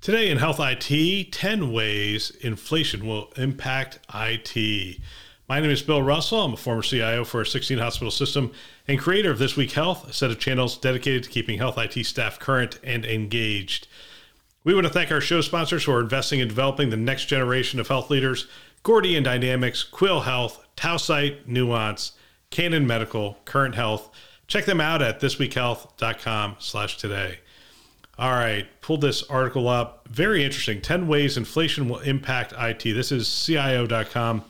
Today in Health IT, 10 ways inflation will impact IT. My name is Bill Russell. I'm a former CIO for a 16 hospital system and creator of This Week Health, a set of channels dedicated to keeping health IT staff current and engaged. We want to thank our show sponsors who are investing in developing the next generation of health leaders Gordian Dynamics, Quill Health, Tausight, Nuance, Canon Medical, Current Health. Check them out at thisweekhealth.com slash today. All right, pulled this article up. Very interesting. 10 ways inflation will impact IT. This is CIO.com.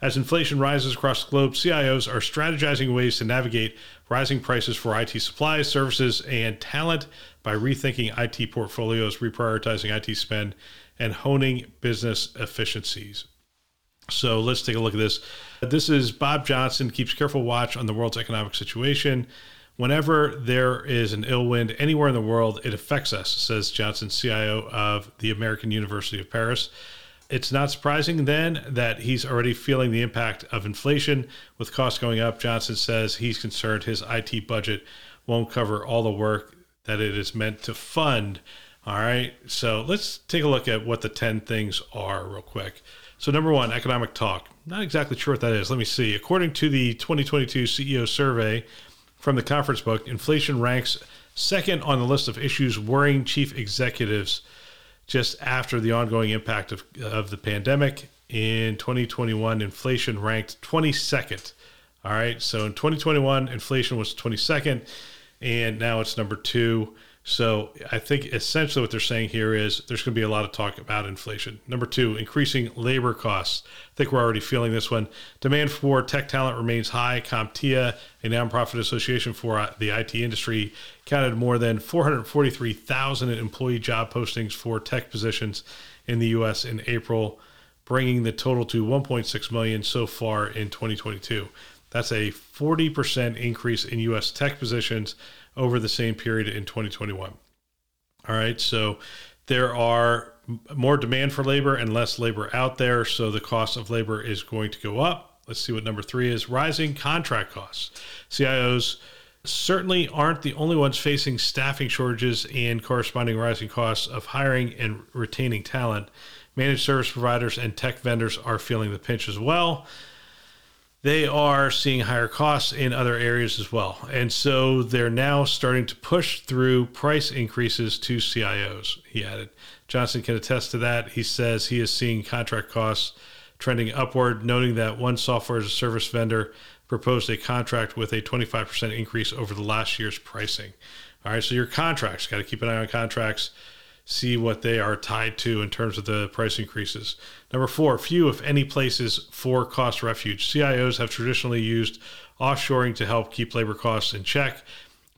As inflation rises across the globe, CIOs are strategizing ways to navigate rising prices for IT supplies, services, and talent by rethinking IT portfolios, reprioritizing IT spend, and honing business efficiencies. So let's take a look at this. This is Bob Johnson keeps careful watch on the world's economic situation whenever there is an ill wind anywhere in the world, it affects us, says Johnson, CIO of the American University of Paris. It's not surprising then that he's already feeling the impact of inflation with costs going up. Johnson says he's concerned his IT budget won't cover all the work that it is meant to fund. All right, so let's take a look at what the 10 things are real quick. So, number one, economic talk. Not exactly sure what that is. Let me see. According to the 2022 CEO survey, from the Conference Board, inflation ranks second on the list of issues worrying chief executives just after the ongoing impact of, of the pandemic. In 2021, inflation ranked 22nd. All right. So in 2021, inflation was 22nd, and now it's number two. So I think essentially what they're saying here is there's going to be a lot of talk about inflation. Number two, increasing labor costs. I think we're already feeling this one. Demand for tech talent remains high. CompTIA, a nonprofit association for uh, the IT industry, counted more than 443,000 employee job postings for tech positions in the U.S. in April, bringing the total to 1.6 million so far in 2022. That's a 40% increase in U.S. tech positions over the same period in 2021. All right, so there are more demand for labor and less labor out there, so the cost of labor is going to go up. Let's see what number three is rising contract costs. CIOs certainly aren't the only ones facing staffing shortages and corresponding rising costs of hiring and retaining talent. Managed service providers and tech vendors are feeling the pinch as well they are seeing higher costs in other areas as well. And so they're now starting to push through price increases to CIOs, he added. Johnson can attest to that. He says he is seeing contract costs trending upward, noting that one software as a service vendor proposed a contract with a 25% increase over the last year's pricing. All right, so your contracts, got to keep an eye on contracts see what they are tied to in terms of the price increases. Number four, few, if any, places for cost refuge. CIOs have traditionally used offshoring to help keep labor costs in check.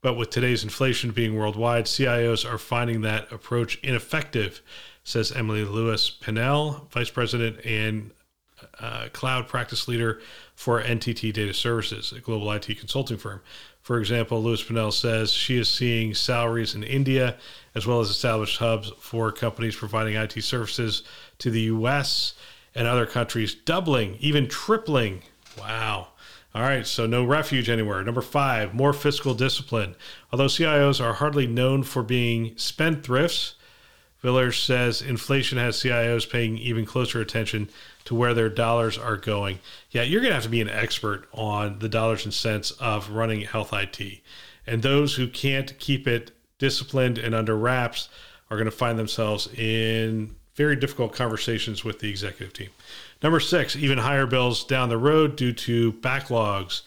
But with today's inflation being worldwide, CIOs are finding that approach ineffective, says Emily Lewis Pinnell, Vice President and uh, Cloud Practice Leader for NTT Data Services, a global IT consulting firm. For example, Lewis Pinnell says she is seeing salaries in India as well as established hubs for companies providing IT services to the US and other countries, doubling, even tripling. Wow. All right, so no refuge anywhere. Number five, more fiscal discipline. Although CIOs are hardly known for being spendthrifts, Villars says inflation has CIOs paying even closer attention to where their dollars are going. Yeah, you're going to have to be an expert on the dollars and cents of running health IT. And those who can't keep it disciplined and under wraps are going to find themselves in very difficult conversations with the executive team. Number six, even higher bills down the road due to backlogs.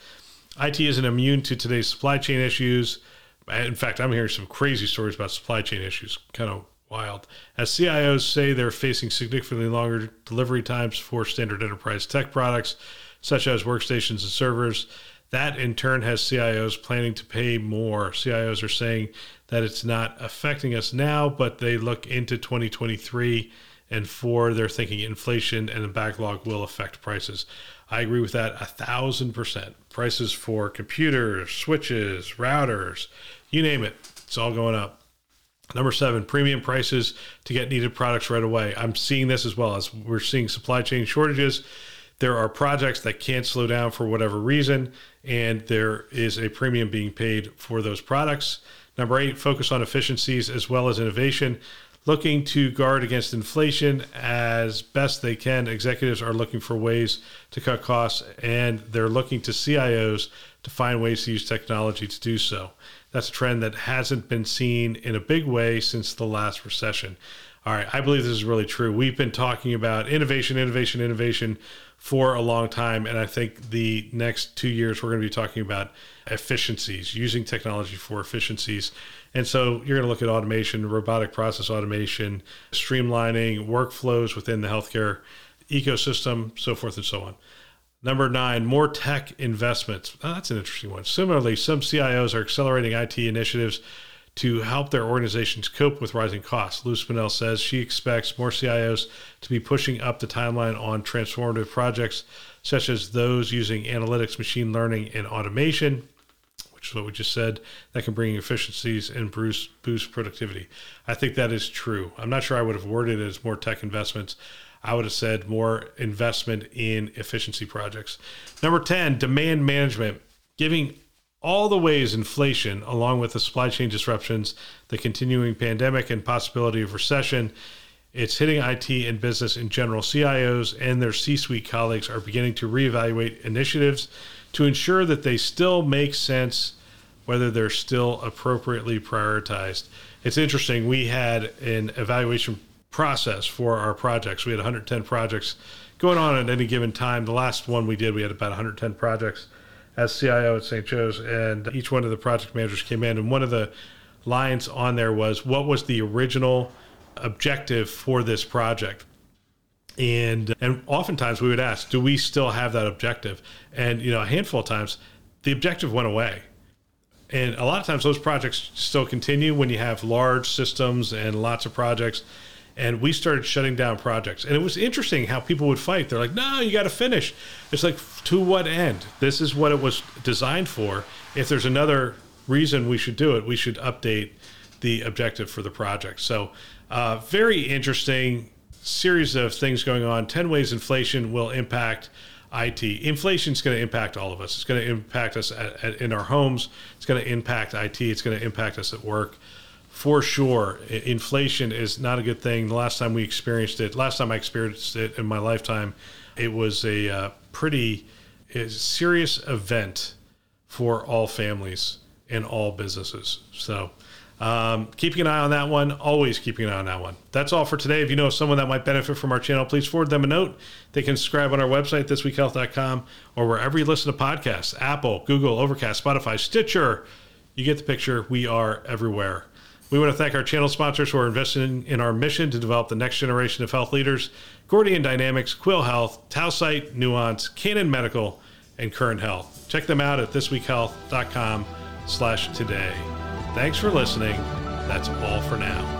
IT isn't immune to today's supply chain issues. In fact, I'm hearing some crazy stories about supply chain issues, kind of wild. As CIOs say they're facing significantly longer delivery times for standard enterprise tech products, such as workstations and servers. That in turn has CIOs planning to pay more. CIOs are saying that it's not affecting us now, but they look into 2023 And four, they're thinking inflation and the backlog will affect prices. I agree with that a thousand percent. Prices for computers, switches, routers, you name it, it's all going up. Number seven, premium prices to get needed products right away. I'm seeing this as well as we're seeing supply chain shortages. There are projects that can't slow down for whatever reason, and there is a premium being paid for those products. Number eight, focus on efficiencies as well as innovation. Looking to guard against inflation as best they can. Executives are looking for ways to cut costs, and they're looking to CIOs to find ways to use technology to do so. That's a trend that hasn't been seen in a big way since the last recession. All right, I believe this is really true. We've been talking about innovation, innovation, innovation for a long time. And I think the next two years, we're going to be talking about efficiencies, using technology for efficiencies. And so you're going to look at automation, robotic process automation, streamlining workflows within the healthcare ecosystem, so forth and so on. Number nine, more tech investments. Oh, that's an interesting one. Similarly, some CIOs are accelerating IT initiatives to help their organizations cope with rising costs. Lewis Pinnell says she expects more CIOs to be pushing up the timeline on transformative projects, such as those using analytics, machine learning, and automation, which is what we just said, that can bring efficiencies and boost, boost productivity. I think that is true. I'm not sure I would have worded it as more tech investments. I would have said more investment in efficiency projects. Number 10, demand management, giving all the ways inflation, along with the supply chain disruptions, the continuing pandemic, and possibility of recession, it's hitting IT and business in general. CIOs and their C suite colleagues are beginning to reevaluate initiatives to ensure that they still make sense, whether they're still appropriately prioritized. It's interesting. We had an evaluation process for our projects. We had 110 projects going on at any given time. The last one we did, we had about 110 projects as CIO at St. Joe's, and each one of the project managers came in, and one of the lines on there was what was the original objective for this project? And and oftentimes we would ask do we still have that objective? And you know a handful of times the objective went away. And a lot of times those projects still continue when you have large systems and lots of projects and we started shutting down projects. And it was interesting how people would fight. They're like, "No, you got to finish." It's like, to what end? This is what it was designed for. If there's another reason we should do it, we should update the objective for the project. So, uh, very interesting series of things going on. Ten ways inflation will impact. IT. Inflation is going to impact all of us. It's going to impact us at, at, in our homes. It's going to impact IT. It's going to impact us at work for sure, inflation is not a good thing. The last time we experienced it, last time I experienced it in my lifetime, it was a uh, pretty serious event for all families and all businesses. So, um, keeping an eye on that one, always keeping an eye on that one. That's all for today. If you know someone that might benefit from our channel, please forward them a note. They can subscribe on our website, thisweekhealth.com, or wherever you listen to podcasts Apple, Google, Overcast, Spotify, Stitcher. You get the picture. We are everywhere. We want to thank our channel sponsors who are investing in our mission to develop the next generation of health leaders Gordian Dynamics, Quill Health, Tausight Nuance, Canon Medical, and Current Health. Check them out at thisweekhealth.com slash today. Thanks for listening. That's all for now.